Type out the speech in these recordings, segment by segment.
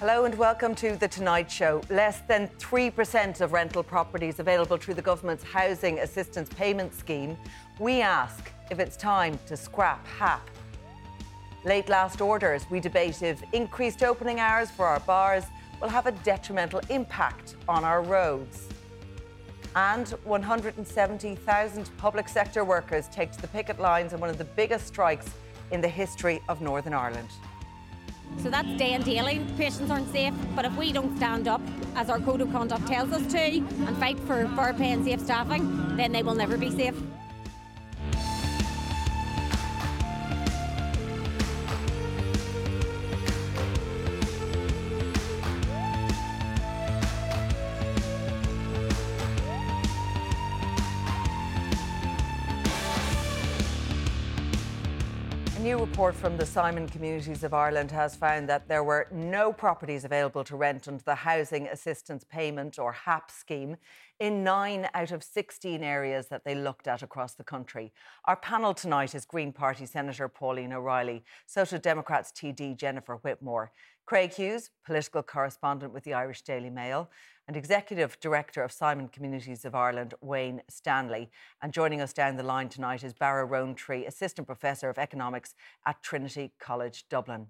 Hello and welcome to The Tonight Show. Less than 3% of rental properties available through the government's Housing Assistance Payment Scheme. We ask if it's time to scrap HAP. Late last orders, we debate if increased opening hours for our bars will have a detrimental impact on our roads. And 170,000 public sector workers take to the picket lines in one of the biggest strikes in the history of Northern Ireland. So that's day and daily. Patients aren't safe, but if we don't stand up, as our code of conduct tells us to, and fight for fair pay and safe staffing, then they will never be safe. Report from the Simon Communities of Ireland has found that there were no properties available to rent under the Housing Assistance Payment or HAP scheme in nine out of 16 areas that they looked at across the country. Our panel tonight is Green Party Senator Pauline O'Reilly, Social Democrats TD Jennifer Whitmore, Craig Hughes, political correspondent with the Irish Daily Mail, and Executive Director of Simon Communities of Ireland, Wayne Stanley. And joining us down the line tonight is Barra Roantree, Assistant Professor of Economics at Trinity College Dublin.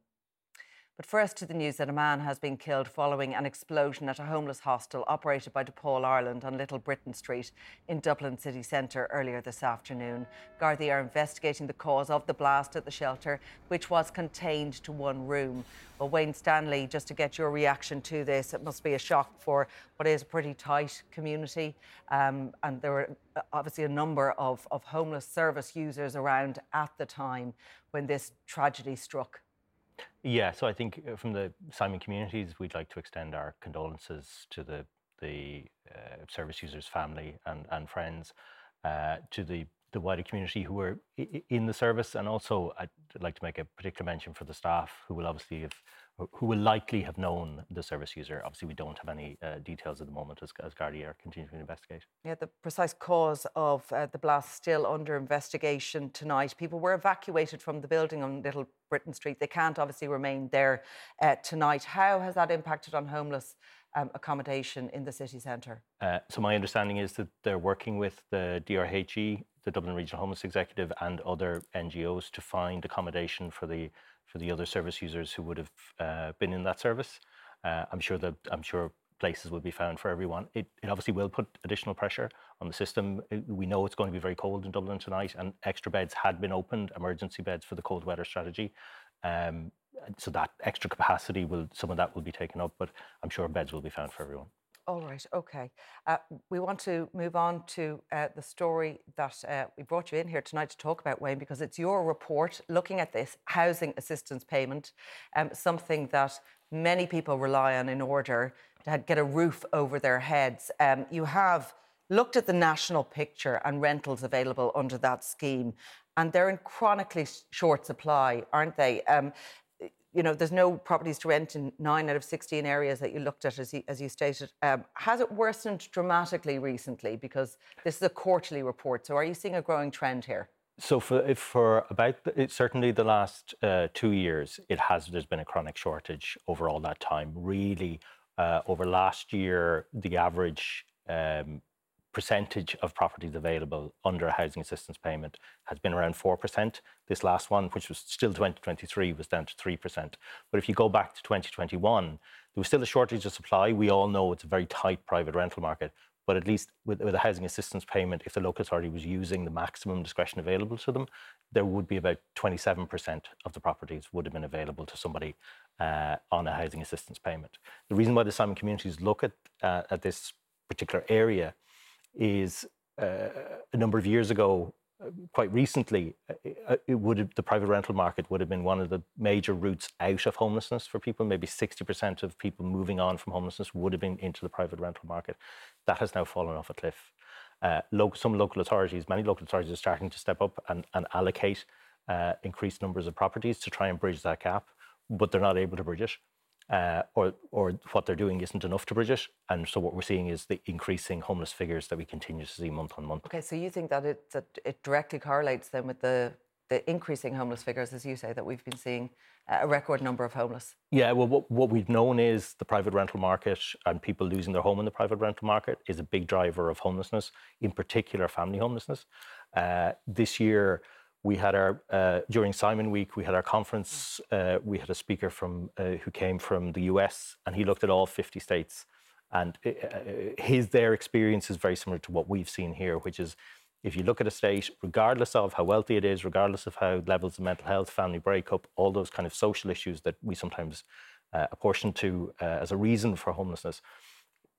But first to the news that a man has been killed following an explosion at a homeless hostel operated by DePaul Ireland on Little Britain Street in Dublin city centre earlier this afternoon. Gardaí are investigating the cause of the blast at the shelter, which was contained to one room. Well, Wayne Stanley, just to get your reaction to this, it must be a shock for what is a pretty tight community. Um, and there were uh, obviously a number of, of homeless service users around at the time when this tragedy struck. Yeah, so I think uh, from the Simon communities, we'd like to extend our condolences to the the uh, service users' family and and friends, uh, to the the wider community who were in the service, and also I'd like to make a particular mention for the staff who will obviously have who will likely have known the service user. Obviously, we don't have any uh, details at the moment as, as Gardaí are continuing to investigate. Yeah, the precise cause of uh, the blast still under investigation tonight. People were evacuated from the building on Little Britain Street. They can't obviously remain there uh, tonight. How has that impacted on homeless um, accommodation in the city centre? Uh, so my understanding is that they're working with the DRHE, the Dublin Regional Homeless Executive, and other NGOs to find accommodation for the for the other service users who would have uh, been in that service. Uh, I'm sure that I'm sure places will be found for everyone. It, it obviously will put additional pressure on the system. It- we know it's going to be very cold in Dublin tonight, and extra beds had been opened, emergency beds for the cold weather strategy. Um, so that extra capacity will some of that will be taken up, but I'm sure beds will be found for everyone. All right, okay. Uh, we want to move on to uh, the story that uh, we brought you in here tonight to talk about, Wayne, because it's your report looking at this housing assistance payment, um, something that many people rely on in order to get a roof over their heads. Um, you have looked at the national picture and rentals available under that scheme, and they're in chronically short supply, aren't they? Um, you know, there's no properties to rent in nine out of 16 areas that you looked at, as you, as you stated. Um, has it worsened dramatically recently? Because this is a quarterly report. So are you seeing a growing trend here? So for for about the, certainly the last uh, two years, it has there's been a chronic shortage over all that time. Really, uh, over last year, the average um, percentage of properties available under a housing assistance payment has been around four percent. This last one, which was still 2023, was down to three percent. But if you go back to 2021, there was still a shortage of supply. We all know it's a very tight private rental market. But at least with, with a housing assistance payment, if the local authority was using the maximum discretion available to them, there would be about 27% of the properties would have been available to somebody uh, on a housing assistance payment. The reason why the Simon communities look at, uh, at this particular area is uh, a number of years ago, quite recently, uh, it would have, the private rental market would have been one of the major routes out of homelessness for people. Maybe 60% of people moving on from homelessness would have been into the private rental market. That has now fallen off a cliff. Uh, lo- some local authorities, many local authorities, are starting to step up and, and allocate uh, increased numbers of properties to try and bridge that gap, but they're not able to bridge it uh, or, or what they're doing isn't enough to bridge it. And so what we're seeing is the increasing homeless figures that we continue to see month on month. Okay, so you think that it, that it directly correlates then with the, the increasing homeless figures, as you say, that we've been seeing uh, a record number of homeless? Yeah, well, what, what we've known is the private rental market and people losing their home in the private rental market is a big driver of homelessness, in particular family homelessness. Uh, this year, we had our uh, during Simon Week, we had our conference. Uh, we had a speaker from uh, who came from the US, and he looked at all 50 states. And uh, uh, his their experience is very similar to what we've seen here, which is if you look at a state, regardless of how wealthy it is, regardless of how levels of mental health, family breakup, all those kind of social issues that we sometimes uh, apportion to as a reason for homelessness,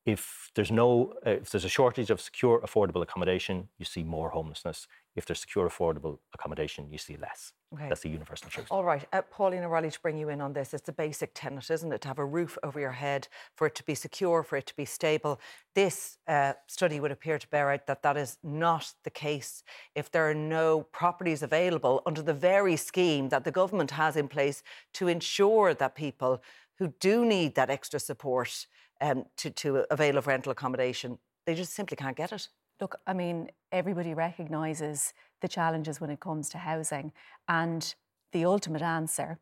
if there's no if there's a shortage of secure affordable accommodation you see more homelessness if there's secure affordable accommodation you see less okay. that's the universal truth all right uh, pauline o'reilly to bring you in on this it's a basic tenet isn't it to have a roof over your head for it to be secure for it to be stable this uh, study would appear to bear out that that is not the case if there are no properties available under the very scheme that the government has in place to ensure that people who do need that extra support um, to, to avail of rental accommodation. They just simply can't get it. Look, I mean, everybody recognises the challenges when it comes to housing, and the ultimate answer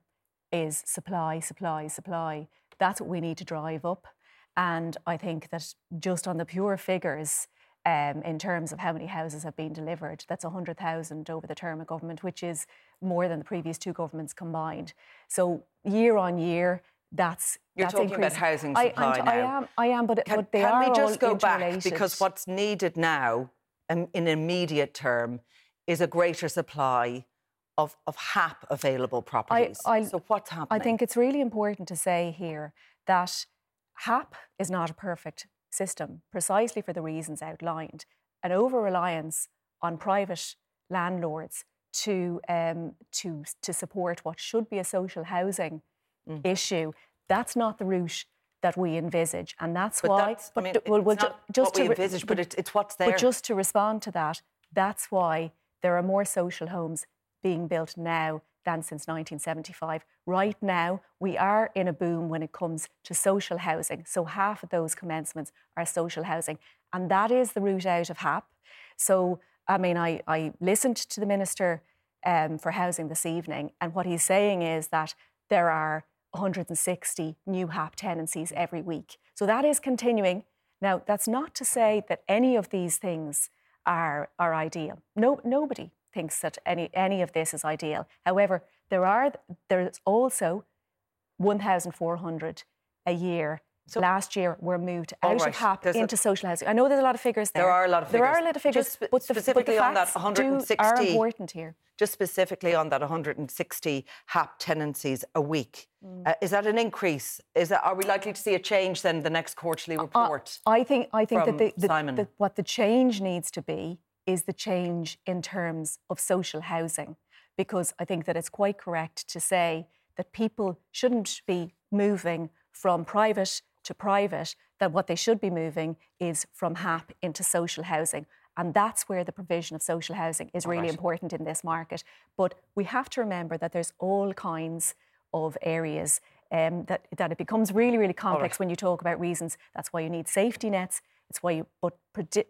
is supply, supply, supply. That's what we need to drive up. And I think that just on the pure figures, um, in terms of how many houses have been delivered, that's 100,000 over the term of government, which is more than the previous two governments combined. So year on year, that's you're that's talking increasing. about housing supply I, now. I am, I am, but, can, but they can are we just all go back because what's needed now, in, in immediate term, is a greater supply of, of HAP available properties. I, so what's happening? I think it's really important to say here that HAP is not a perfect system, precisely for the reasons outlined. An over reliance on private landlords to um, to to support what should be a social housing mm. issue. That's not the route that we envisage, and that's but why. That's, but I mean, well, well, ju- just to envisage, but, but it's, it's what's there. But just to respond to that, that's why there are more social homes being built now than since 1975. Right now, we are in a boom when it comes to social housing. So half of those commencements are social housing, and that is the route out of HAP. So, I mean, I, I listened to the minister um, for housing this evening, and what he's saying is that there are 160 new HAP tenancies every week. So that is continuing. Now, that's not to say that any of these things are, are ideal. No, nobody thinks that any, any of this is ideal. However, there are there's also 1,400 a year. So Last year were moved out right. of HAP there's into a, social housing. I know there's a lot of figures there. There are a lot of figures. There are a lot of figures, Just but the, specifically but the on that 160 do, are important here just specifically on that 160 HAP tenancies a week. Mm. Uh, is that an increase? Is that, are we likely to see a change then in the next quarterly report? Uh, I think I think that the, the, the, what the change needs to be is the change in terms of social housing, because I think that it's quite correct to say that people shouldn't be moving from private to private. That what they should be moving is from HAP into social housing. And that's where the provision of social housing is really right. important in this market. But we have to remember that there's all kinds of areas um, that, that it becomes really, really complex right. when you talk about reasons. That's why you need safety nets. It's why you, but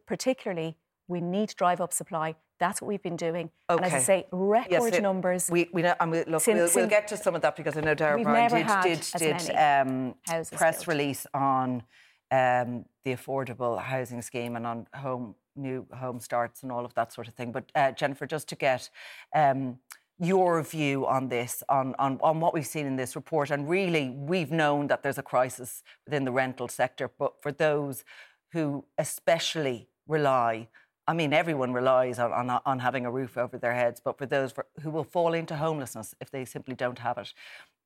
particularly, we need to drive up supply. That's what we've been doing. Okay. And as I say, record yes, it, numbers. We, we know, and we, look, since, we'll, we'll, get to some of that because I know Darragh Brown did, did, did um, press built. release on um, the affordable housing scheme and on home new home starts and all of that sort of thing. But uh, Jennifer, just to get um, your view on this, on, on, on what we've seen in this report, and really we've known that there's a crisis within the rental sector, but for those who especially rely I mean, everyone relies on, on, on, having a roof over their heads, but for those for, who will fall into homelessness if they simply don't have it,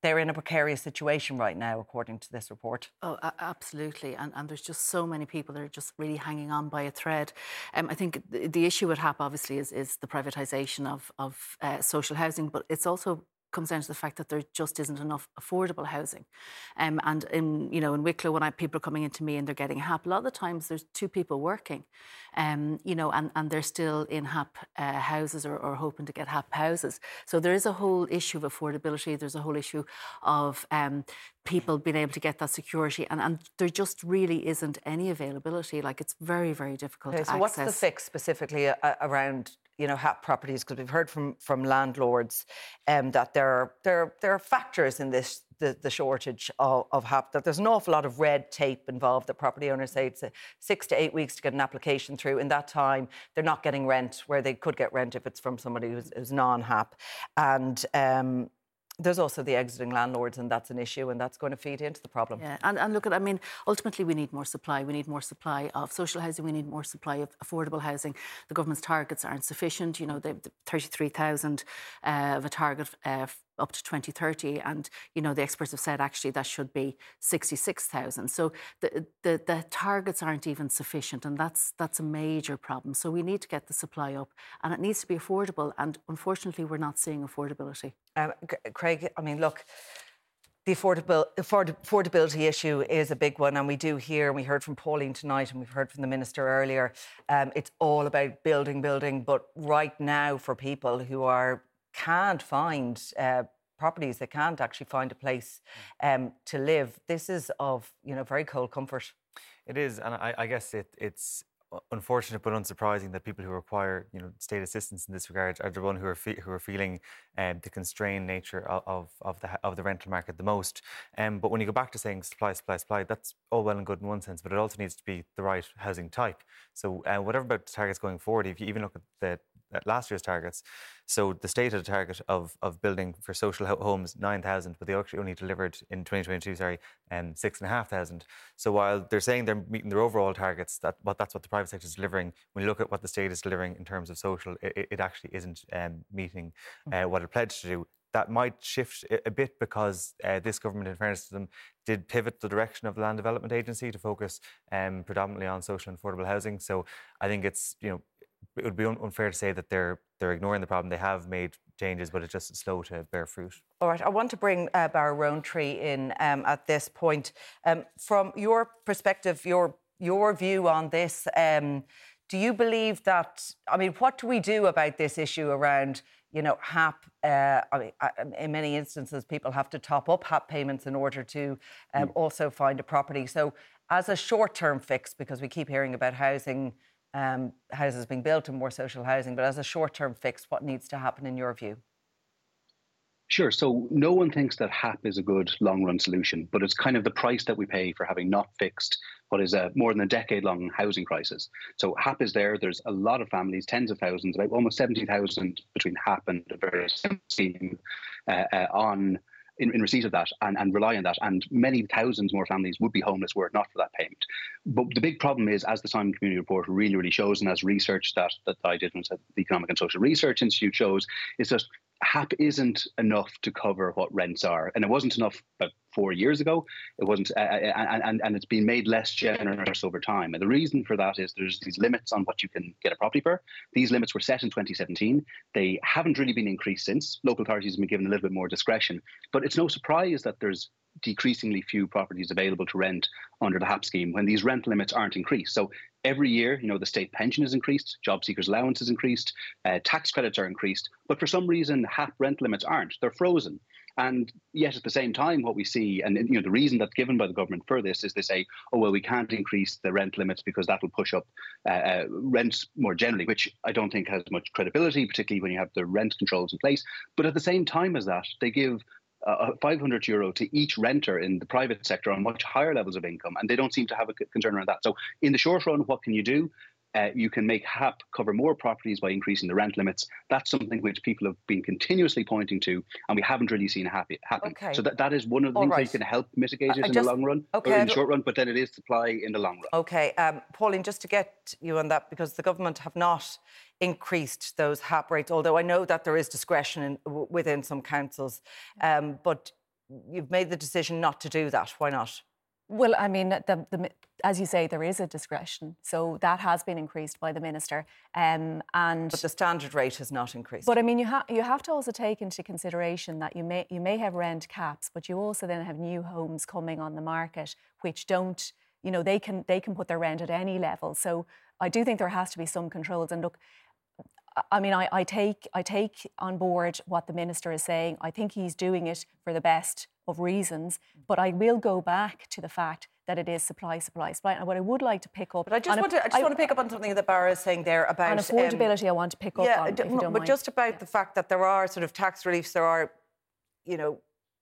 they're in a precarious situation right now, according to this report. Oh, absolutely. And, and there's just so many people that are just really hanging on by a thread. Um, I think the, the, issue with HAP, obviously, is, is the privatisation of, of uh, social housing, but it's also comes down to the fact that there just isn't enough affordable housing. Um, and in you know in Wicklow, when I, people are coming into me and they're getting HAP, a lot of the times there's two people working, um, you know, and, and they're still in HAP uh, houses or, or, hoping to get HAP houses. So there is a whole issue of affordability. There's a whole issue of um, people being able to get that security, and, and there just really isn't any availability. Like it's very very difficult. Okay, so access. what's the fix specifically uh, around you know, HAP properties, because we've heard from from landlords um, that there are there there are factors in this the, the shortage of, of HAP that there's an awful lot of red tape involved. The property owners say it's six to eight weeks to get an application through. In that time, they're not getting rent where they could get rent if it's from somebody who's, who's non-HAP, and um, there's also the exiting landlords, and that's an issue, and that's going to feed into the problem. Yeah, and, and look at, I mean, ultimately we need more supply. We need more supply of social housing. We need more supply of affordable housing. The government's targets aren't sufficient. You know, the, the 33,000 uh, of a target uh, up to 2030 and you know the experts have said actually that should be 66,000 so the, the, the targets aren't even sufficient and that's that's a major problem so we need to get the supply up and it needs to be affordable and unfortunately we're not seeing affordability um, Craig I mean look the affordable, afford, affordability issue is a big one, and we do hear, and we heard from Pauline tonight, and we've heard from the minister earlier. Um, it's all about building, building, but right now, for people who are can't find uh, properties, they can't actually find a place mm. um, to live. This is of you know very cold comfort. It is, and I, I guess it, it's unfortunate but unsurprising that people who require you know state assistance in this regard are the one who are fe- who are feeling um, the constrained nature of, of, of the of the rental market the most. Um, but when you go back to saying supply, supply, supply, that's all well and good in one sense, but it also needs to be the right housing type. So uh, whatever about targets going forward, if you even look at the last year's targets. So the state had a target of, of building for social homes 9,000, but they actually only delivered in 2022, sorry, um, 6,500. So while they're saying they're meeting their overall targets, that but that's what the private sector is delivering. When you look at what the state is delivering in terms of social, it, it actually isn't um, meeting uh, what it pledged to do that might shift a bit because uh, this government, in fairness to them, did pivot the direction of the Land Development Agency to focus um, predominantly on social and affordable housing. So I think it's you know it would be un- unfair to say that they're they're ignoring the problem. They have made changes, but it's just slow to bear fruit. All right, I want to bring uh, Barra Roantree in um, at this point. Um, from your perspective, your your view on this, um, do you believe that? I mean, what do we do about this issue around? You know, HAP. Uh, I mean, in many instances, people have to top up HAP payments in order to um, mm. also find a property. So, as a short-term fix, because we keep hearing about housing um, houses being built and more social housing. But as a short term fix, what needs to happen in your view? Sure. So no one thinks that HAP is a good long run solution, but it's kind of the price that we pay for having not fixed what is a more than a decade long housing crisis. So HAP is there. There's a lot of families, tens of thousands, about almost 70,000 between HAP and the various scheme uh, uh, on in, in receipt of that and, and rely on that. And many thousands more families would be homeless were it not for that payment. But the big problem is, as the Simon Community Report really, really shows, and as research that, that I did at the Economic and Social Research Institute shows, is that HAP isn't enough to cover what rents are. And it wasn't enough about four years ago. It wasn't, uh, and, and, it's been made less generous over time. And the reason for that is there's these limits on what you can get a property for. These limits were set in 2017. They haven't really been increased since. Local authorities have been given a little bit more discretion. But it's no surprise that there's decreasingly few properties available to rent under the HAP scheme when these rent limits aren't increased. So every year, you know, the state pension is increased, job seekers' allowance is increased, uh, tax credits are increased, but for some reason, HAP rent limits aren't. They're frozen. And yet, at the same time, what we see, and you know, the reason that's given by the government for this is they say, "Oh well, we can't increase the rent limits because that will push up uh, uh, rents more generally," which I don't think has much credibility, particularly when you have the rent controls in place. But at the same time as that, they give uh, 500 euro to each renter in the private sector on much higher levels of income, and they don't seem to have a concern around that. So, in the short run, what can you do? Uh, you can make HAP cover more properties by increasing the rent limits. That's something which people have been continuously pointing to, and we haven't really seen happen. Okay. So that, that is one of the All things right. that can help mitigate it I in just, the long run, okay, or in the short run, but then it is supply in the long run. Okay, um, Pauline, just to get you on that, because the government have not increased those HAP rates, although I know that there is discretion in, within some councils, um, but you've made the decision not to do that. Why not? Well, I mean, the, the, as you say, there is a discretion, so that has been increased by the minister, um, and but the standard rate has not increased. But I mean, you have you have to also take into consideration that you may you may have rent caps, but you also then have new homes coming on the market which don't, you know, they can they can put their rent at any level. So I do think there has to be some controls. And look, I mean, I, I, take I take on board what the minister is saying. I think he's doing it for the best of reasons, but I will go back to the fact that it is supply, supply, supply. And what I would like to pick up, but I just want to I just I, want to pick up on something that Barra is saying there about on affordability. Um, I want to pick up yeah, on, but mind. just about the fact that there are sort of tax reliefs. There are, you know,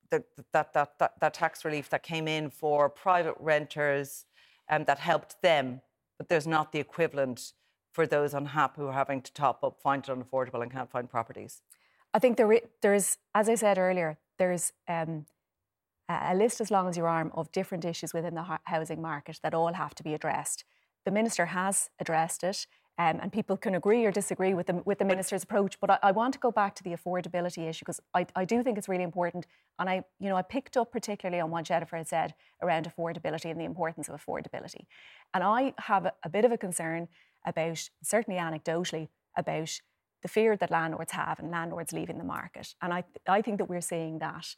the, that, that that that tax relief that came in for private renters, and um, that helped them, but there's not the equivalent for those on HAP who are having to top up, find it unaffordable, and can't find properties? I think there, there's, as I said earlier, there's um, a list as long as your arm of different issues within the housing market that all have to be addressed. The minister has addressed it. Um, and people can agree or disagree with the, with the minister's approach. But I, I want to go back to the affordability issue because I, I do think it's really important. And I, you know, I picked up particularly on what Jennifer had said around affordability and the importance of affordability. And I have a, a bit of a concern about, certainly anecdotally, about the fear that landlords have and landlords leaving the market. And I, I think that we're seeing that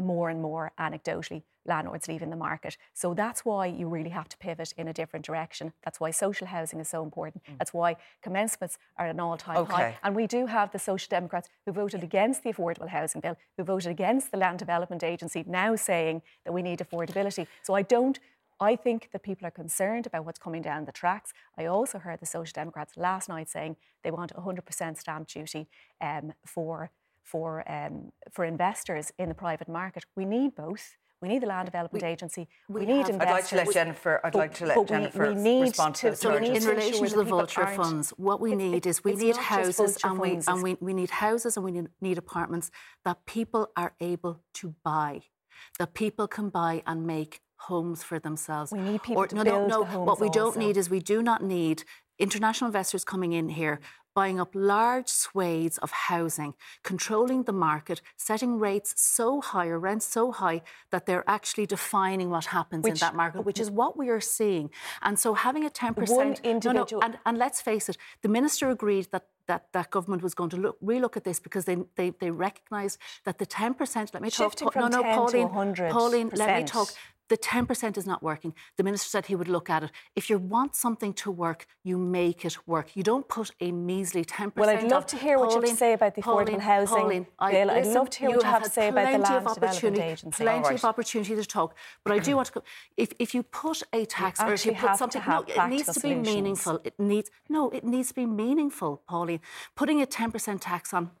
more and more anecdotally, landlords leaving the market. So that's why you really have to pivot in a different direction. That's why social housing is so important. Mm. That's why commencements are at an all time okay. high. And we do have the Social Democrats who voted against the Affordable Housing Bill, who voted against the Land Development Agency, now saying that we need affordability. So I don't I think that people are concerned about what's coming down the tracks. I also heard the Social Democrats last night saying they want 100% stamp duty um, for for um, for investors in the private market. We need both. We need the Land Development we, Agency. We, we need have, investors. I'd like to let Jennifer. I'd like to let Jennifer we, we need respond to, to so in, in relation to the vulture funds. What we need is we need houses and we and we, we need houses and we need, need apartments that people are able to buy, that people can buy and make homes for themselves. We need people or, to no, build no, no. Homes what we also. don't need is we do not need international investors coming in here buying up large swathes of housing, controlling the market, setting rates so high or rents so high that they're actually defining what happens which, in that market, which is what we are seeing. And so having a 10% one individual no, no, and, and let's face it, the minister agreed that that that government was going to look relook at this because they they, they recognised that the 10% let me Shifting talk from no no Pauline Pauline let me talk the 10% is not working. The minister said he would look at it. If you want something to work, you make it work. You don't put a measly 10%. Well, I'd love to hear Pauline, what you have to say about the affordable housing Pauline, I, bill. I'd love to hear what you have to say about the Land Development Agency. Plenty right. of opportunity to talk. But I do want to. If, if you put a tax or if you put something, no, it needs to be solutions. meaningful. It needs no, it needs to be meaningful, Pauline. Putting a 10% tax on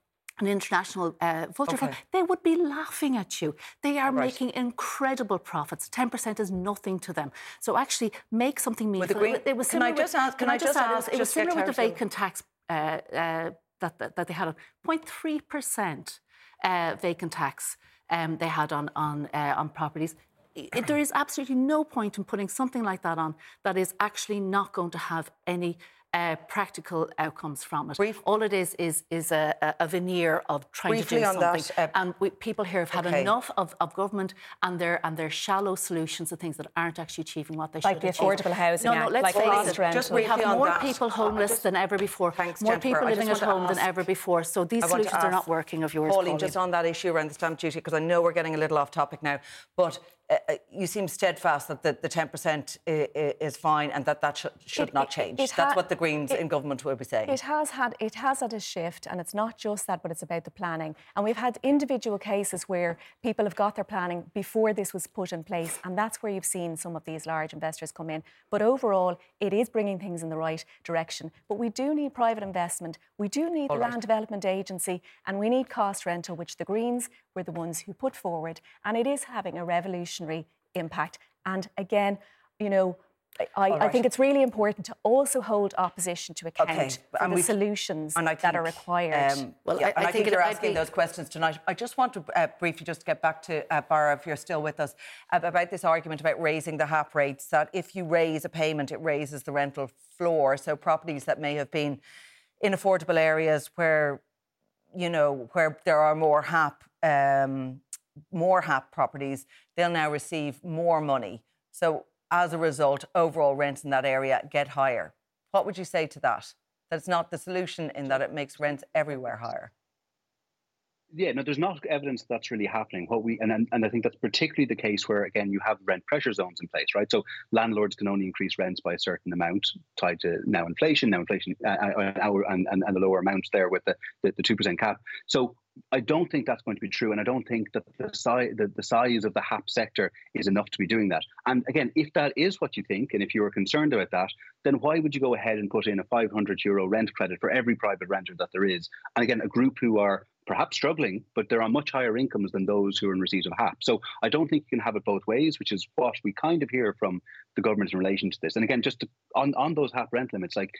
an international uh, vulture okay. fund, they would be laughing at you. They are right. making incredible profits. 10% is nothing to them. So actually make something meaningful. Green, it was can I just ask, can, I just ask, it was similar with the vacant tax uh, uh, that, that, that, they had on 0.3% uh, vacant tax um, they had on, on, uh, on properties. It, there is absolutely no point in putting something like that on that is actually not going to have any uh, practical outcomes from it. Brief. All it is is is a, a veneer of trying Briefly to do something. On That, uh, and we, people here have had okay. enough of, of government and their and their shallow solutions to things that aren't actually achieving what they like should. Like the affordable housing. No, no. Let's like face it. Just we have more that. people homeless just, than ever before. Thanks, more Jennifer. people living at home than ever before. So these solutions are not working. Of yours, Pauline, just on that issue around the stamp duty, because I know we're getting a little off topic now, but uh, uh, you seem steadfast that the, the 10% is fine and that that sh- should it, not change. It, it That's ha- what the Greens in government will be saying. It has had it has had a shift, and it's not just that, but it's about the planning. And we've had individual cases where people have got their planning before this was put in place, and that's where you've seen some of these large investors come in. But overall, it is bringing things in the right direction. But we do need private investment. We do need All the right. Land Development Agency, and we need cost rental, which the Greens were the ones who put forward, and it is having a revolutionary impact. And again, you know, I, right. I, think it's really important to also hold opposition to account okay. for and the solutions think, that are required. Um, well, yeah, I, and I, think, think you're asking be... those questions tonight. I just want to uh, briefly just get back to uh, Barra, if you're still with us, uh, about this argument about raising the HAP rates. That if you raise a payment, it raises the rental floor. So properties that may have been in affordable areas where, you know, where there are more HAP. Um, more HAP properties, they'll now receive more money. So as a result, overall rents in that area get higher. What would you say to that? That it's not the solution in that it makes rents everywhere higher yeah, no, there's not evidence that's really happening. What we and, and and I think that's particularly the case where again you have rent pressure zones in place, right? So landlords can only increase rents by a certain amount tied to now inflation, now inflation, uh, uh, uh and, and and the lower amounts there with the the two percent cap. So I don't think that's going to be true, and I don't think that the size the, the size of the HAP sector is enough to be doing that. And again, if that is what you think, and if you are concerned about that, then why would you go ahead and put in a 500 euro rent credit for every private renter that there is? And again, a group who are perhaps struggling, but they're on much higher incomes than those who are in receipt of HAP. So I don't think you can have it both ways, which is what we kind of hear from the government in relation to this. And again, just to, on, on those HAP rent limits, like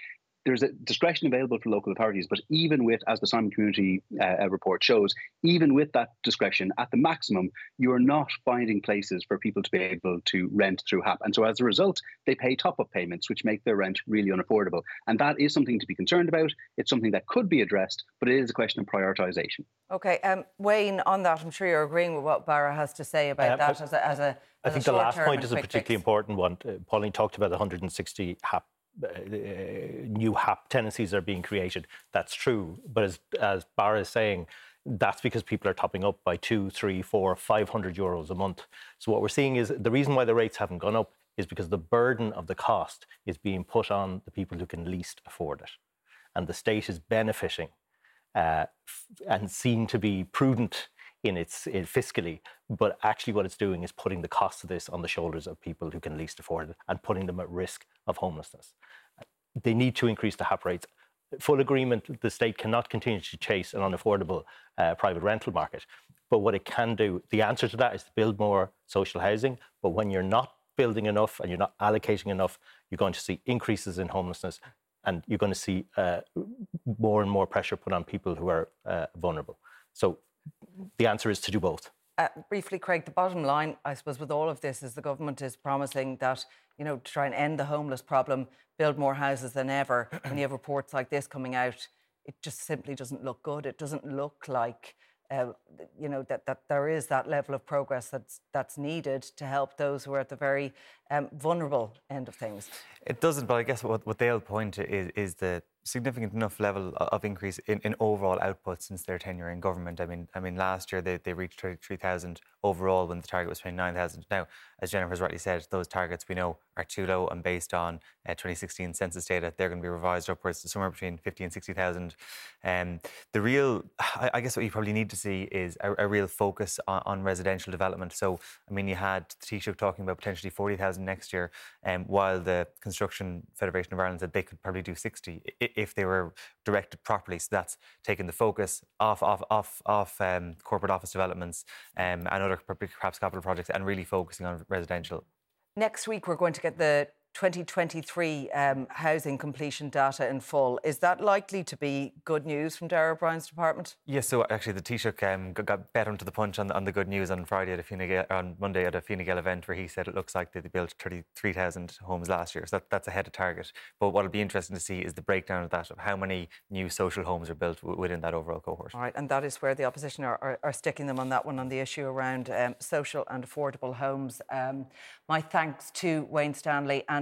there's a discretion available for local authorities, but even with, as the Simon Community uh, report shows, even with that discretion at the maximum, you are not finding places for people to be able to rent through HAP. And so as a result, they pay top up payments, which make their rent really unaffordable. And that is something to be concerned about. It's something that could be addressed, but it is a question of prioritisation. Okay, um, Wayne, on that, I'm sure you're agreeing with what Barra has to say about that as a, as a I think the last point is a particularly fix. important one. Uh, Pauline talked about the 160 HAP uh, new HAP tenancies are being created. That's true. But as, as Barra is saying, that's because people are topping up by two, three, four, five hundred euros a month. So what we're seeing is the reason why the rates haven't gone up is because the burden of the cost is being put on the people who can least afford it. And the state is benefiting uh, and seen to be prudent in its in fiscally, but actually what it's doing is putting the cost of this on the shoulders of people who can least afford it and putting them at risk of homelessness. They need to increase the HAP rates. Full agreement, the state cannot continue to chase an unaffordable uh, private rental market. But what it can do, the answer to that is to build more social housing. But when you're not building enough and you're not allocating enough, you're going to see increases in homelessness and you're going to see uh, more and more pressure put on people who are uh, vulnerable. So the answer is to do both. Uh, briefly, Craig, the bottom line, I suppose, with all of this is the government is promising that, you know, to try and end the homeless problem, build more houses than ever. when you have reports like this coming out, it just simply doesn't look good. It doesn't look like uh, you know that, that there is that level of progress that's that's needed to help those who are at the very um, vulnerable end of things. It doesn't, but I guess what, what they'll point to is, is the significant enough level of increase in, in overall output since their tenure in government. I mean, I mean, last year they, they reached 33,000 overall when the target was 29,000. Now, as Jennifer's rightly said, those targets we know are too low, and based on uh, 2016 census data, they're going to be revised upwards to somewhere between 50 and 60,000. Um, the real, I, I, guess, what you probably need to see is a, a real focus on, on, residential development. So, I mean, you had Taoiseach talking about potentially 40,000 next year, um, while the Construction Federation of Ireland said they could probably do 60 if they were directed properly. So that's taking the focus off off off, off um, corporate office developments um, and other perhaps capital projects, and really focusing on residential. Next week, we're going to get the 2023 um, housing completion data in full. Is that likely to be good news from Darragh O'Brien's department? Yes, so actually the Taoiseach um, got better into the punch on, on the good news on Friday at a Fine Gael, on Monday at a Fine Gael event where he said it looks like they built 33,000 homes last year. So that, that's ahead of target. But what'll be interesting to see is the breakdown of that, of how many new social homes are built w- within that overall cohort. All right, and that is where the opposition are, are, are sticking them on that one, on the issue around um, social and affordable homes. Um, my thanks to Wayne Stanley and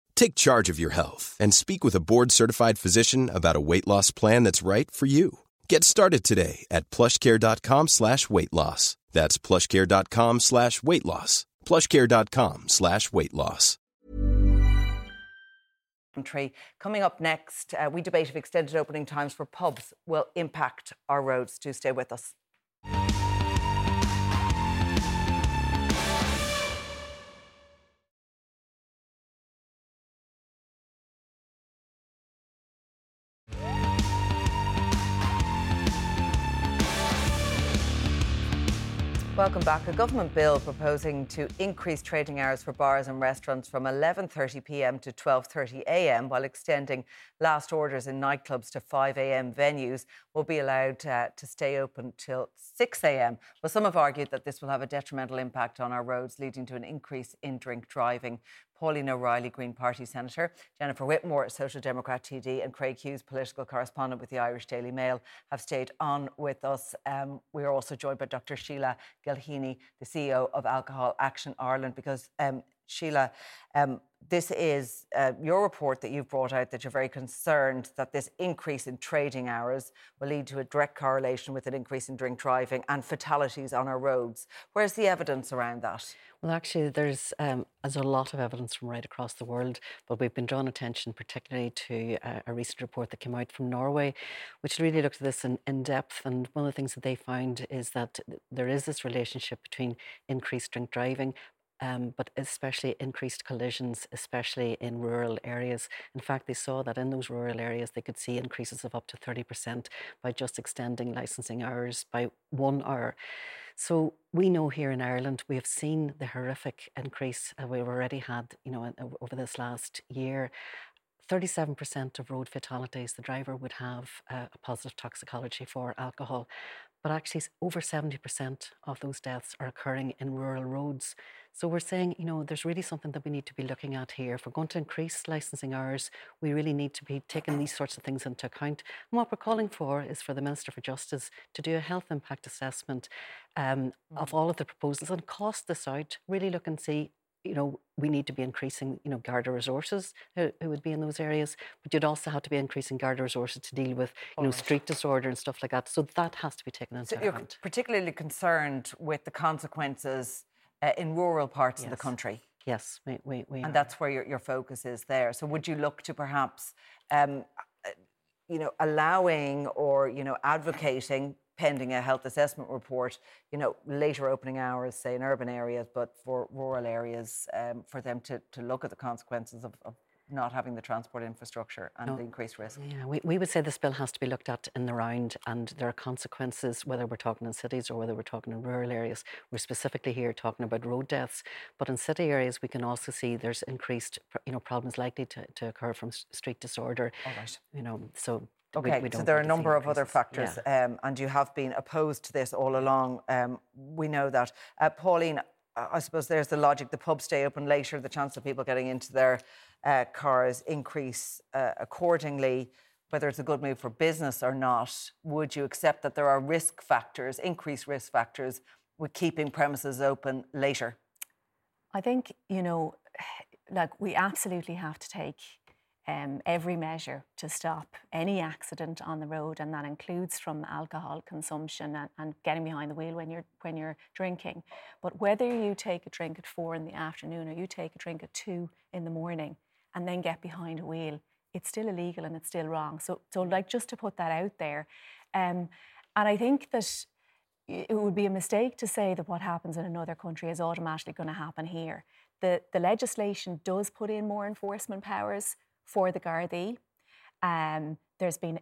Take charge of your health and speak with a board certified physician about a weight loss plan that's right for you. Get started today at plushcare.com slash weight loss. That's plushcare.com slash weight loss. Plushcare.com slash weight loss. country. Coming up next, uh, we debate if extended opening times for pubs will impact our roads. Do stay with us. Welcome back. A government bill proposing to increase trading hours for bars and restaurants from 11:30 p.m. to 12:30 a.m. while extending last orders in nightclubs to 5 a.m. venues will be allowed uh, to stay open till 6 a.m. Well, some have argued that this will have a detrimental impact on our roads, leading to an increase in drink driving. Pauline O'Reilly, Green Party Senator, Jennifer Whitmore, Social Democrat TD, and Craig Hughes, political correspondent with the Irish Daily Mail, have stayed on with us. Um, we are also joined by Dr. Sheila Gilheany, the CEO of Alcohol Action Ireland, because um, Sheila, um, this is uh, your report that you've brought out that you're very concerned that this increase in trading hours will lead to a direct correlation with an increase in drink driving and fatalities on our roads. Where's the evidence around that? Well, actually, there's um, there's a lot of evidence from right across the world, but we've been drawn attention particularly to uh, a recent report that came out from Norway, which really looked at this in, in depth. And one of the things that they found is that there is this relationship between increased drink driving, um, but especially increased collisions, especially in rural areas. In fact, they saw that in those rural areas, they could see increases of up to 30% by just extending licensing hours by one hour. So we know here in Ireland, we have seen the horrific increase uh, we've already had, you know, over this last year. 37% of road fatalities, the driver would have uh, a positive toxicology for alcohol but actually over 70% of those deaths are occurring in rural roads. So we're saying, you know, there's really something that we need to be looking at here. If we're going to increase licensing hours, we really need to be taking these sorts of things into account. And what we're calling for is for the Minister for Justice to do a health impact assessment um, of mm. all of the proposals and cost this out, really look and see you know, we need to be increasing, you know, Garda resources who, who, would be in those areas, but you'd also have to be increasing Garda resources to deal with, you know, street disorder and stuff like that. So that has to be taken into so account. You're particularly concerned with the consequences uh, in rural parts yes. of the country. Yes, we, we, we and are. that's where your, your focus is there. So would you look to perhaps, um, uh, you know, allowing or you know advocating pending a health assessment report, you know, later opening hours, say in urban areas, but for rural areas, um, for them to, to look at the consequences of, of not having the transport infrastructure and no. the increased risk. Yeah, we, we would say this bill has to be looked at in the round, and there are consequences whether we're talking in cities or whether we're talking in rural areas. We're specifically here talking about road deaths, but in city areas we can also see there's increased, you know, problems likely to, to occur from street disorder. All right. You know, so Okay, we, we so there are a number of other factors, yeah. um, and you have been opposed to this all along. Um, we know that. Uh, Pauline, I suppose there's the logic. The pubs stay open later, the chance of people getting into their uh, cars increase uh, accordingly. Whether it's a good move for business or not, would you accept that there are risk factors, increased risk factors, with keeping premises open later? I think, you know, like we absolutely have to take um, every measure to stop any accident on the road, and that includes from alcohol consumption and, and, getting behind the wheel when you're when you're drinking. But whether you take a drink at four in the afternoon or you take a drink at two in the morning and then get behind a wheel, it's still illegal and it's still wrong. So, so like just to put that out there, um, and I think that it would be a mistake to say that what happens in another country is automatically going to happen here. The, the legislation does put in more enforcement powers for the Gardaí. Um, there's been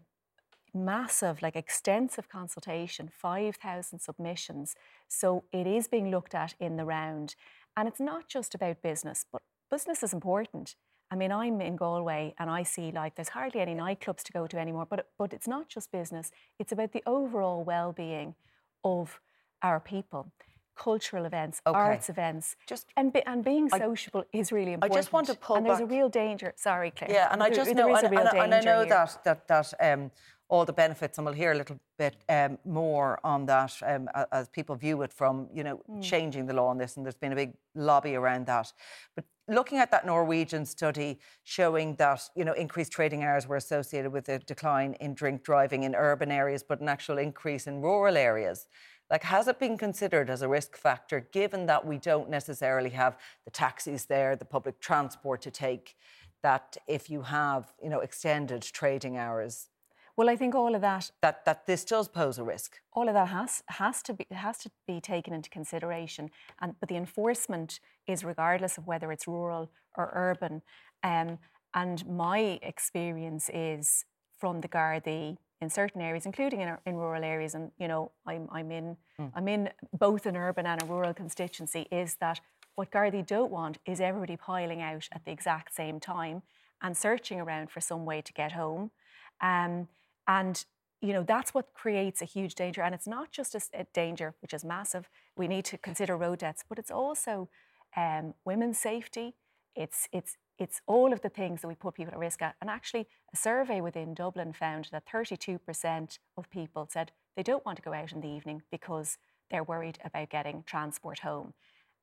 massive, like extensive consultation, 5,000 submissions. So it is being looked at in the round. And it's not just about business, but business is important. I mean, I'm in Galway and I see like there's hardly any nightclubs to go to anymore, but, but it's not just business, it's about the overall well being of our people cultural events, okay. arts events, just and be, and being sociable I, is really important. I just want to pull and back. there's a real danger. Sorry, Claire. Yeah, and there, I just know, and, and, and, I know here. that that that um, all the benefits, and we'll hear a little bit um, more on that um, as people view it from you know mm. changing the law on this, and there's been a big lobby around that, but. Looking at that Norwegian study showing that you know increased trading hours were associated with a decline in drink driving in urban areas, but an actual increase in rural areas. Like, has it been considered as a risk factor, given that we don't necessarily have the taxis there, the public transport to take, that if you have, you know, extended trading hours, well, I think all of that that that this does pose a risk. All of that has has to be has to be taken into consideration, and but the enforcement is regardless of whether it's rural or urban. Um, and my experience is from the Gardaí in certain areas, including in, in rural areas, and you know I'm I'm in mm. I'm in both an urban and a rural constituency. Is that what Gardaí don't want is everybody piling out at the exact same time and searching around for some way to get home. Um, and you know that's what creates a huge danger and it's not just a, a danger which is massive we need to consider road deaths but it's also um, women's safety it's it's it's all of the things that we put people at risk at and actually a survey within dublin found that 32% of people said they don't want to go out in the evening because they're worried about getting transport home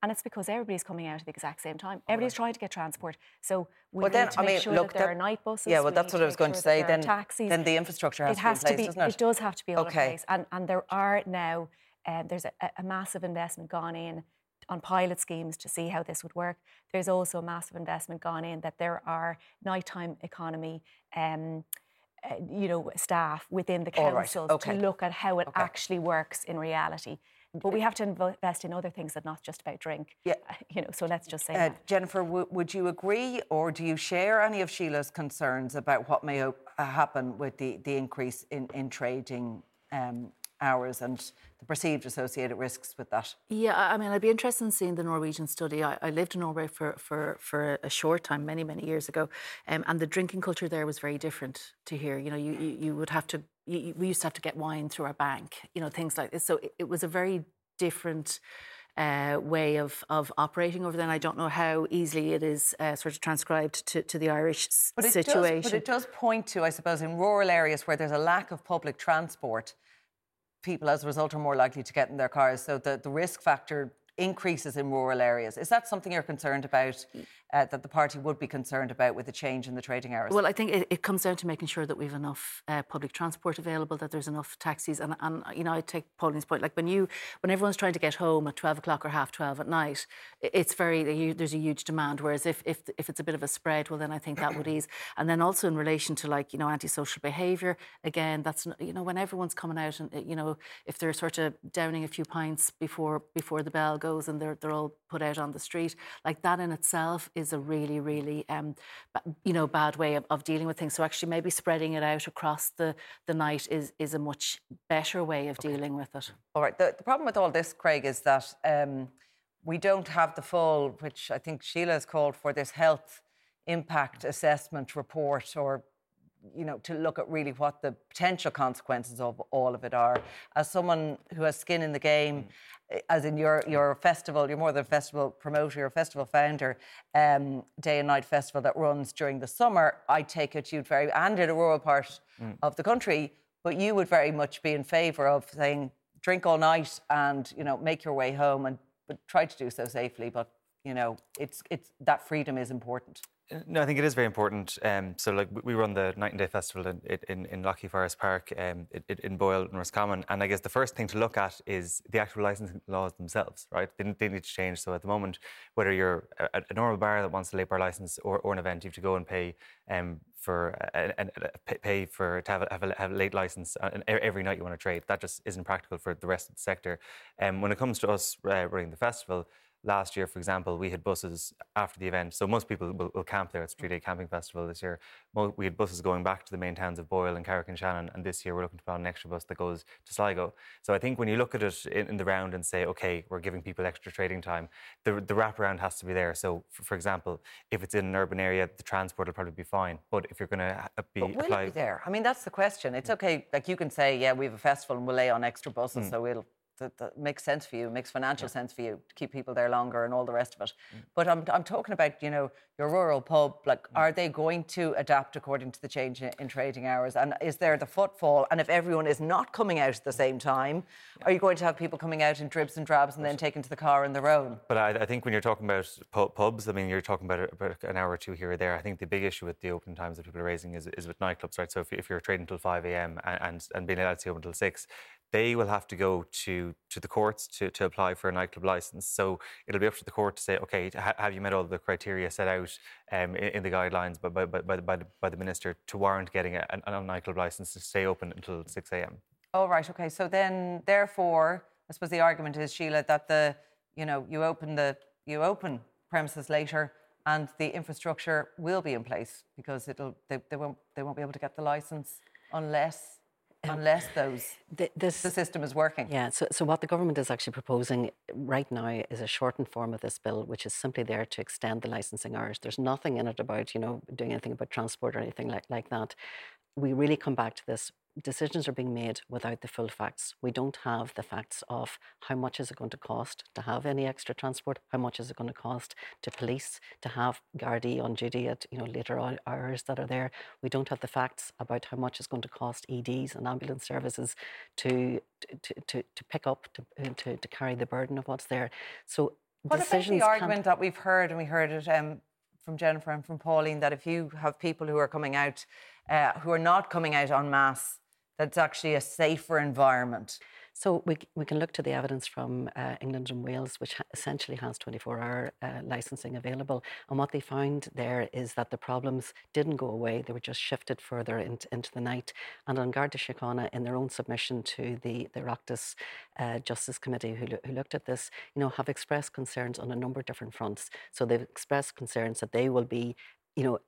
and it's because everybody's coming out at the exact same time. Everybody's right. trying to get transport. So we well, need then, to make I mean, sure look, that there that, are night buses. Yeah, well, that's what I was going sure to say. Then, taxis. Then the infrastructure has, it has to be in place, to be, doesn't it? It does have to be all okay. in place. And, and there are now, uh, there's a, a massive investment gone in on pilot schemes to see how this would work. There's also a massive investment gone in that there are nighttime economy um, uh, you know, staff within the councils right. okay. to look at how it okay. actually works in reality. But we have to invest in other things that not just about drink. Yeah. You know, so let's just say uh, Jennifer, w- would you agree or do you share any of Sheila's concerns about what may uh, happen with the, the increase in, in trading um, hours and the perceived associated risks with that? Yeah, I mean, I'd be interested in seeing the Norwegian study. I, I lived in Norway for, for, for a short time, many, many years ago, um, and the drinking culture there was very different to here. You know, you, you, you would have to, you, we used to have to get wine through our bank, you know, things like this. So it, it was a very different uh, way of, of operating over there. And I don't know how easily it is uh, sort of transcribed to, to the Irish but situation. Does, but it does point to, I suppose, in rural areas where there's a lack of public transport, people as a result are more likely to get in their cars. So the, the risk factor increases in rural areas. Is that something you're concerned about, uh, that the party would be concerned about with the change in the trading hours? Well, I think it, it comes down to making sure that we have enough uh, public transport available, that there's enough taxis. And, and, you know, I take Pauline's point, like when you, when everyone's trying to get home at 12 o'clock or half 12 at night, it's very, there's a huge demand. Whereas if, if, if it's a bit of a spread, well, then I think that would ease. And then also in relation to like, you know, antisocial behaviour, again, that's, you know, when everyone's coming out and, you know, if they're sort of downing a few pints before, before the bell goes and they're, they're all put out on the street. Like that in itself is a really, really, um, you know, bad way of, of, dealing with things. So actually, maybe spreading it out across the, the night is is a much better way of okay. dealing with it. All right. The, the, problem with all this, Craig, is that um, we don't have the full, which I think Sheila has called for, this health impact assessment report or you know, to look at really what the potential consequences of all of it are. As someone who has skin in the game, mm. as in your your festival, you're more than a festival promoter, you're a festival founder, um, day and night festival that runs during the summer. I take it you'd very and in a rural part mm. of the country, but you would very much be in favour of saying drink all night and you know make your way home and but try to do so safely. But you know, it's it's that freedom is important. No, I think it is very important. Um, so, like, we run the Night and Day Festival in in, in Lough Key Forest Park um, in, in Boyle and Roscommon, and I guess the first thing to look at is the actual licensing laws themselves, right? They, they need to change. So, at the moment, whether you're a, a, normal bar that wants a late bar license or, or an event, you have to go and pay um, for and pay for to have a, have a, have a late license uh, every night you want to trade. That just isn't practical for the rest of the sector. And um, when it comes to us uh, running the festival last year, for example, we had buses after the event. So most people will, will camp there. It's a three-day camping festival this year. We had buses going back to the main towns of Boyle and Carrick-on-Shannon, and this year we're looking to put on an extra bus that goes to Sligo. So I think when you look at it in, in the round and say, okay, we're giving people extra trading time, the, the wraparound has to be there. So, for, for, example, if it's in an urban area, the transport will probably be fine. But if you're going to be but will apply... it be there? I mean, that's the question. It's okay. Like you can say, yeah, we have a festival and we'll lay on extra buses, mm. so we'll that, that, makes sense for you, makes financial yeah. sense for you to keep people there longer and all the rest of it. Mm. But I'm, I'm talking about, you know, your rural pub. Like, mm. are they going to adapt according to the change in, in, trading hours? And is there the footfall? And if everyone is not coming out at the same time, yeah. are you going to have people coming out in dribs and drabs and then taking to the car on their own? But I, I think when you're talking about pubs, I mean, you're talking about, about, an hour or two here or there. I think the big issue with the open times that people are raising is, is with nightclubs, right? So if, if you're trading until 5 a.m. And, and, and being allowed to open until 6, they will have to go to, to the courts to, to apply for a nightclub license. So it'll be up to the court to say, okay, ha- have you met all the criteria set out um, in, in, the guidelines by, by, by, by, the, by the minister to warrant getting a, a, a nightclub license to stay open until 6 a.m. Oh, right, okay. So then, therefore, I suppose the argument is, Sheila, that the, you know, you open the, you open premises later and the infrastructure will be in place because it'll, they, they, won't, they won't be able to get the license unless unless those the, this, the system is working. Yeah. So, so what the government is actually proposing right now is a shortened form of this bill, which is simply there to extend the licensing hours. There's nothing in it about you know doing anything about transport or anything like like that. We really come back to this decisions are being made without the full facts. We don't have the facts of how much is it going to cost to have any extra transport, how much is it going to cost to police to have Gardaí on duty at you know later hours that are there. We don't have the facts about how much it's going to cost EDs and ambulance services to to, to, to pick up to, to to carry the burden of what's there. So what about the argument that we've heard, and we heard it um, from Jennifer and from Pauline, that if you have people who are coming out, uh, who are not coming out en masse that's actually a safer environment? So we, we can look to the evidence from uh, England and Wales, which ha- essentially has 24-hour uh, licensing available. And what they found there is that the problems didn't go away; they were just shifted further into, into the night. And An Garda Síochána, in their own submission to the the Oireachtas uh, Justice Committee, who, who looked at this, you know, have expressed concerns on a number of different fronts. So they've expressed concerns that they will be you know,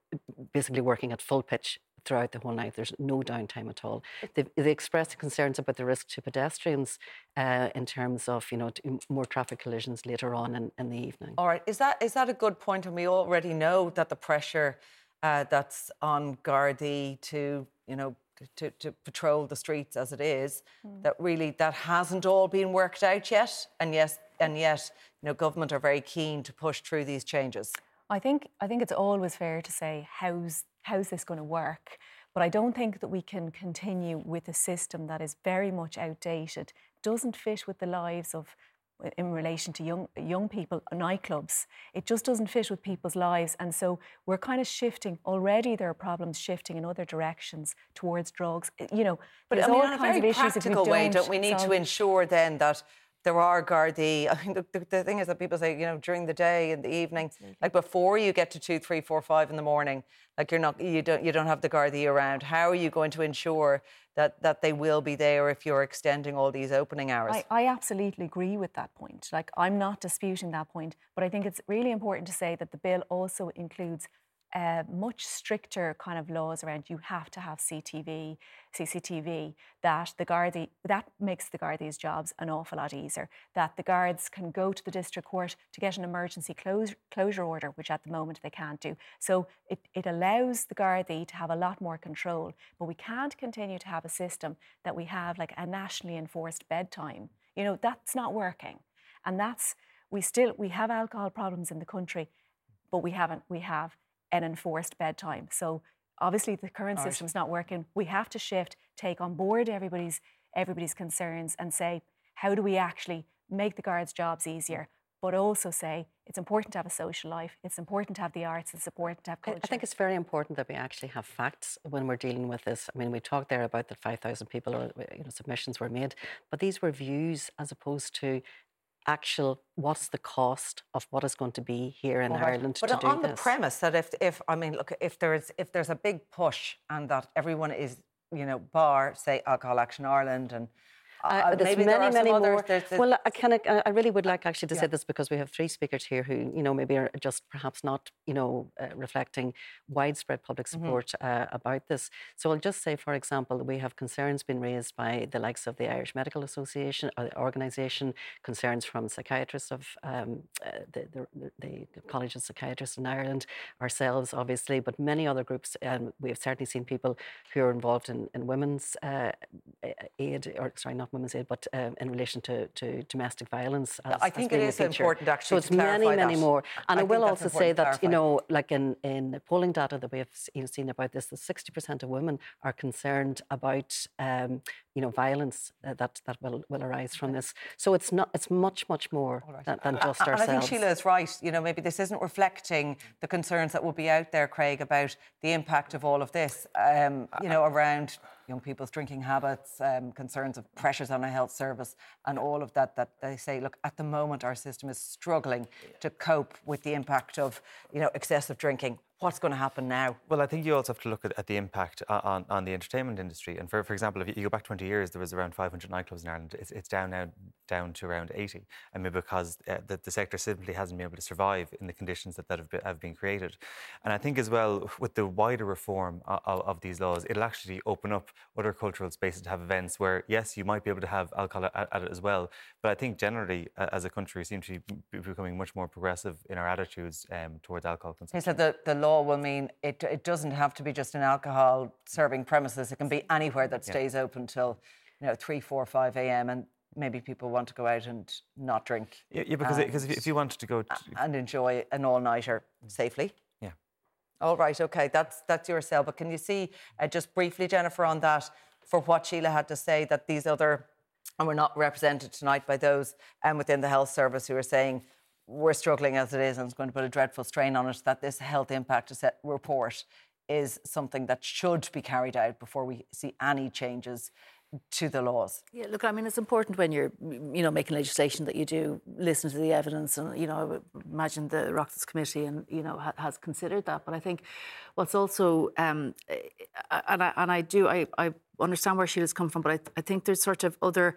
basically working at full pitch throughout the whole night. There's no downtime at all. They've, they expressed concerns about the risk to pedestrians uh, in terms of, you know, more traffic collisions later on in, in, the evening. All right. Is that is that a good point? And we already know that the pressure uh, that's on Gardaí to, you know, to, to patrol the streets as it is, mm. that really that hasn't all been worked out yet. And yes, and yet, you know, government are very keen to push through these changes. I think I think it's always fair to say how's how's this going to work? But I don't think that we can continue with a system that is very much outdated, doesn't fit with the lives of in relation to young young people nightclubs it just doesn't fit with people's lives and so we're kind of shifting already there are problems shifting in other directions towards drugs you know but I mean, all kinds of issues practical way don't we need solve. to ensure then that there are Gardaí. I think the, the, the, thing is that people say, you know, during the day and the evening, Absolutely. like before you get to two, three, four, five in the morning, like you're not, you don't, you don't have the Gardaí around. How are you going to ensure that that they will be there if you're extending all these opening hours? I, I absolutely agree with that point. Like I'm not disputing that point, but I think it's really important to say that the bill also includes much stricter kind of laws around you have to have CTV, CCTV, that the Gardaí, that makes the Gardaí's jobs an awful lot easier, that the guards can go to the district court to get an emergency close, closure order, which at the moment they can't do. So it, it allows the Gardaí to have a lot more control, but we can't continue to have a system that we have like a nationally enforced bedtime. You know, that's not working. And that's, we still, we have alcohol problems in the country, but we haven't, we have an enforced bedtime. So obviously the current system system's not working. We have to shift, take on board everybody's everybody's concerns and say, how do we actually make the guards' jobs easier? But also say it's important to have a social life. It's important to have the arts. It's important to have culture. I think it's very important that we actually have facts when we're dealing with this. I mean, we talked there about the 5,000 people or you know, submissions were made, but these were views as opposed to actual what's the cost of what is going to be here in Ireland but to do on this. the premise that if if I mean look if there's if there's a big push and that everyone is you know bar say Alcohol Action Ireland and uh, there's maybe many, there many more. There's, well, I, can, I, I really would like actually to yeah. say this because we have three speakers here who, you know, maybe are just perhaps not, you know, uh, reflecting widespread public mm-hmm. support mm-hmm. uh, about this. So I'll just say, for example, we have concerns being raised by the likes of the Irish Medical Association or uh, the organisation, concerns from psychiatrists of um, uh, the, the, the, College of Psychiatrists in Ireland, ourselves, obviously, but many other groups. Um, we have certainly seen people who are involved in, in women's uh, aid, or sorry, not women's aid, but um, in relation to, to domestic violence. As, I think it is important actually. So it's many, many that. more. And I, I will also say that you know, like in in polling data that we have seen about this, that sixty percent of women are concerned about um, you know, violence uh, that that will, will arise from this. So it's not it's much much more right. than, than, just and ourselves. I think Sheila is right. You know, maybe this isn't reflecting the concerns that will be out there, Craig, about the impact of all of this. Um, you know, around young people's drinking habits, um, concerns of pressures on a health service, and all of that. That they say, look, at the moment our system is struggling to cope with the impact of you know excessive drinking what's going to happen now? Well, I think you also have to look at, at the impact on, on the entertainment industry. And for, for example, if you go back 20 years, there was around 500 nightclubs in Ireland. It's, it's down now down to around 80. I mean, because uh, the, the, sector simply hasn't been able to survive in the conditions that, that have, been, have been created. And I think as well, with the wider reform of, of, these laws, it'll actually open up other cultural spaces to have events where, yes, you might be able to have alcohol at, at it as well. But I think generally, uh, as a country, we seem to be becoming much more progressive in our attitudes um, towards alcohol consumption. He said that the law will mean it, it doesn't have to be just an alcohol serving premises. It can be anywhere that stays yeah. open till you know, 3, 4, 5 a.m. And maybe people want to go out and not drink. Yeah, yeah because, because if you wanted to go... To... And enjoy an all-nighter safely. Yeah. All right, OK, that's, that's your sell. But can you see, uh, just briefly, Jennifer, on that, for what Sheila had to say, that these other... And we're not represented tonight by those um, within the health service who are saying we're struggling as it is and it's going to put a dreadful strain on us, that this health impact report is something that should be carried out before we see any changes to the laws. Yeah, look, I mean, it's important when you're, you know, making legislation that you do listen to the evidence, and you know, imagine the Oireachtas Committee, and you know, ha- has considered that. But I think what's also, um, and I and I do, I, I understand where she Sheila's come from, but I, I think there's sort of other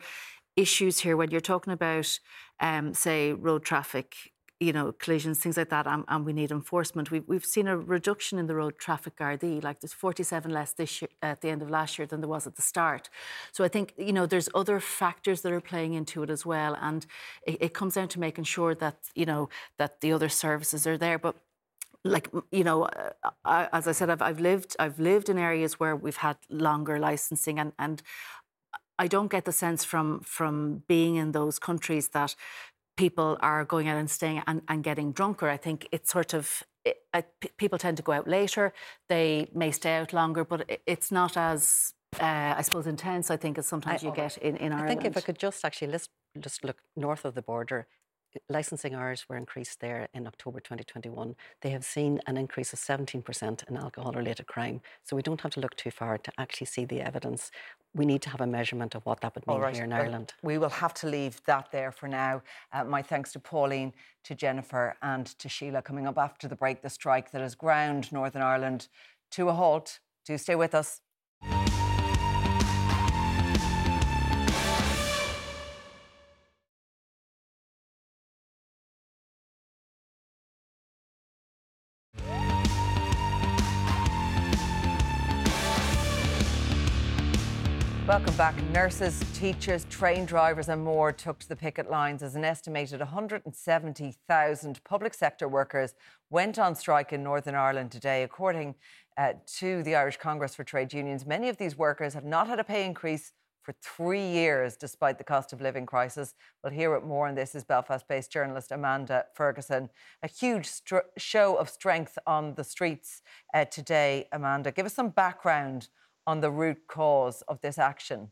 issues here when you're talking about, um, say, road traffic you know, collisions, things like that, and, and, we need enforcement. We've, we've seen a reduction in the road traffic Gardaí, like there's 47 less this year, at the end of last year than there was at the start. So I think, you know, there's other factors that are playing into it as well, and it, it comes down to making sure that, you know, that the other services are there. But like you know I, as i said I've, I've lived i've lived in areas where we've had longer licensing and and I don't get the sense from from being in those countries that people are going out and staying and, and getting drunker. I think it's sort of it, I, p- people tend to go out later. They may stay out longer, but it, it's not as uh, I suppose intense. I think as sometimes I, you get in in Ireland. I think if I could just actually let's just look north of the border. Licensing hours were increased there in October 2021. They have seen an increase of 17% in alcohol related crime. So we don't have to look too far to actually see the evidence we need to have a measurement of what that would mean right. here in Ireland. We will have to leave that there for now. Uh, my thanks to Pauline, to Jennifer, and to Sheila. Coming up after the break, the strike that has ground Northern Ireland to a halt. Do stay with us. Welcome back. Nurses, teachers, train drivers, and more took to the picket lines as an estimated 170,000 public sector workers went on strike in Northern Ireland today. According uh, to the Irish Congress for Trade Unions, many of these workers have not had a pay increase for three years despite the cost of living crisis. We'll hear it more on this is Belfast based journalist Amanda Ferguson. A huge str- show of strength on the streets uh, today, Amanda. Give us some background on the root cause of this action?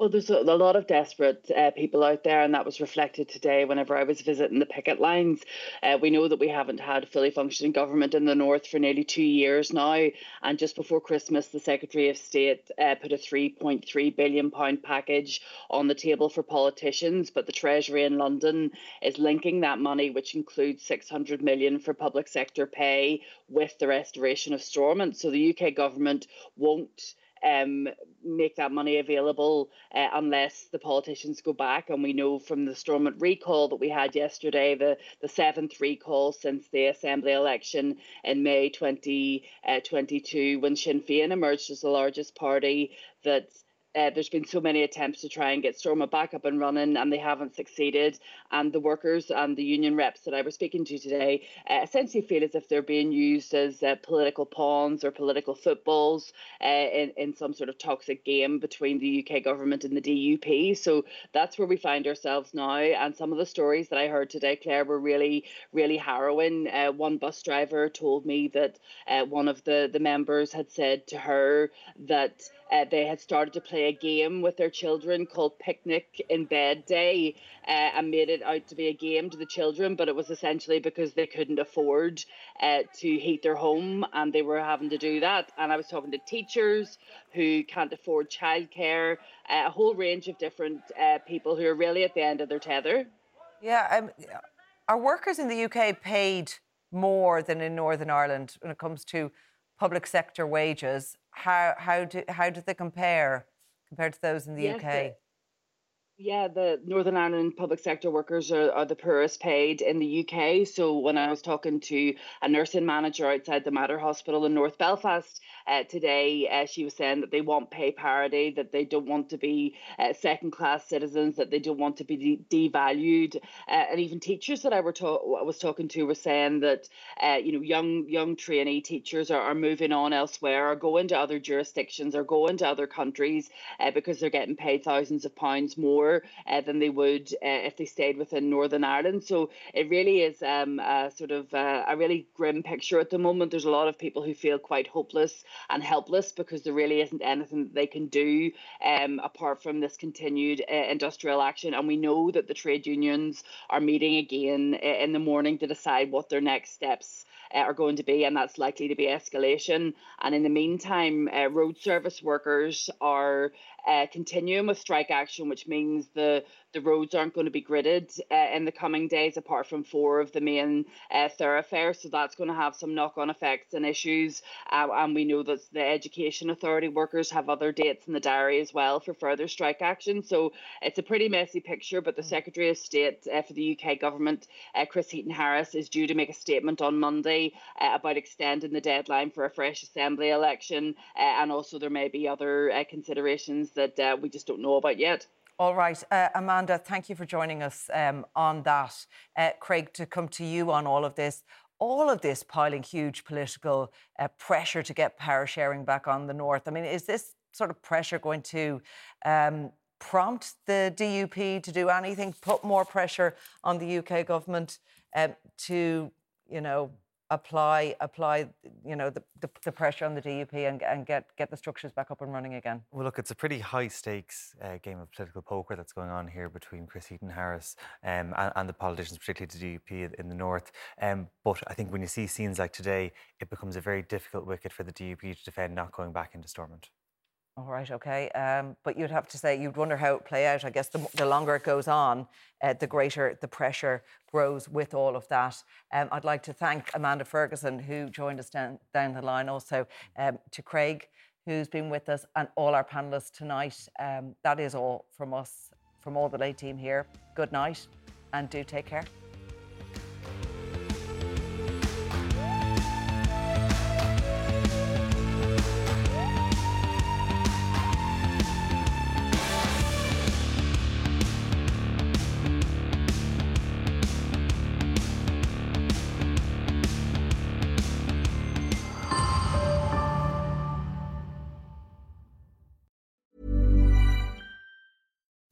Well, there's a, a lot of desperate uh, people out there, and that was reflected today whenever I was visiting the picket lines. Uh, we know that we haven't had fully functioning government in the north for nearly two years now, and just before Christmas, the Secretary of State uh, put a 3.3 billion pound package on the table for politicians, but the Treasury in London is linking that money, which includes £600 million for public sector pay, with the restoration of Stormont. So the UK government won't um, make that money available uh, unless the politicians go back. And we know from the Stormont recall that we had yesterday, the, the seventh recall since the Assembly election in May 2022, uh, when Sinn Féin emerged as the largest party, that uh, there's been so many attempts to try and get Stormont back up and running, and they haven't succeeded. And the workers and the union reps that I was speaking to today uh, essentially feel as if they're being used as uh, political pawns or political footballs uh, in, in some sort of toxic game between the UK government and the DUP. So that's where we find ourselves now. And some of the stories that I heard today, Claire, were really, really harrowing. Uh, one bus driver told me that uh, one of the, the members had said to her that uh, they had started to play a game with their children called Picnic in Bed Day uh, and made it out to be a game to the children, but it was essentially because they couldn't afford uh, to heat their home and they were having to do that. And I was talking to teachers who can't afford childcare, uh, a whole range of different uh, people who are really at the end of their tether. Yeah, um, are workers in the UK paid more than in Northern Ireland when it comes to public sector wages? How how do how do they compare compared to those in the yes, UK? Yeah, the Northern Ireland public sector workers are, are the poorest paid in the UK. So when I was talking to a nursing manager outside the Mater Hospital in North Belfast uh, today, uh, she was saying that they want pay parity, that they don't want to be uh, second class citizens, that they don't want to be de- devalued, uh, and even teachers that I were ta- I was talking to were saying that uh, you know young young trainee teachers are, are moving on elsewhere, are going to other jurisdictions, are going to other countries uh, because they're getting paid thousands of pounds more more uh, than they would uh, if they stayed within Northern Ireland. So it really is um, a sort of uh, a really grim picture at the moment. There's a lot of people who feel quite hopeless and helpless because there really isn't anything that they can do um, apart from this continued uh, industrial action. And we know that the trade unions are meeting again uh, in the morning to decide what their next steps uh, are going to be, and that's likely to be escalation. And in the meantime, uh, road service workers are uh, continuing with strike action, which means the the roads aren't going to be gridded uh, in the coming days, apart from four of the main uh, thoroughfares. So that's going to have some knock on effects and issues. Uh, and we know that the Education Authority workers have other dates in the diary as well for further strike action. So it's a pretty messy picture. But the mm. Secretary of State uh, for the UK government, uh, Chris Heaton Harris, is due to make a statement on Monday about extending the deadline for a fresh Assembly election. and also, there may be other considerations that we just don't know about yet. All right, uh, Amanda, thank you for joining us um, on that. Uh, Craig, to come to you on all of this, all of this piling huge political uh, pressure to get power sharing back on the north. I mean, is this sort of pressure going to um, prompt the DUP to do anything, put more pressure on the UK government um, to, you know, apply apply you know the, the, the, pressure on the DUP and, and get get the structures back up and running again? Well, look, it's a pretty high stakes uh, game of political poker that's going on here between Chris Heaton Harris um, and, and, the politicians, particularly the DUP in the north. Um, but I think when you see scenes like today, it becomes a very difficult wicket for the DUP to defend not going back into Stormont. All right, okay. Um, but you'd have to say, you'd wonder how it play out. I guess the, the longer it goes on, uh, the greater the pressure grows with all of that. Um, I'd like to thank Amanda Ferguson, who joined us down, down the line, also um, to Craig, who's been with us, and all our panellists tonight. Um, that is all from us, from all the late team here. Good night, and do take care.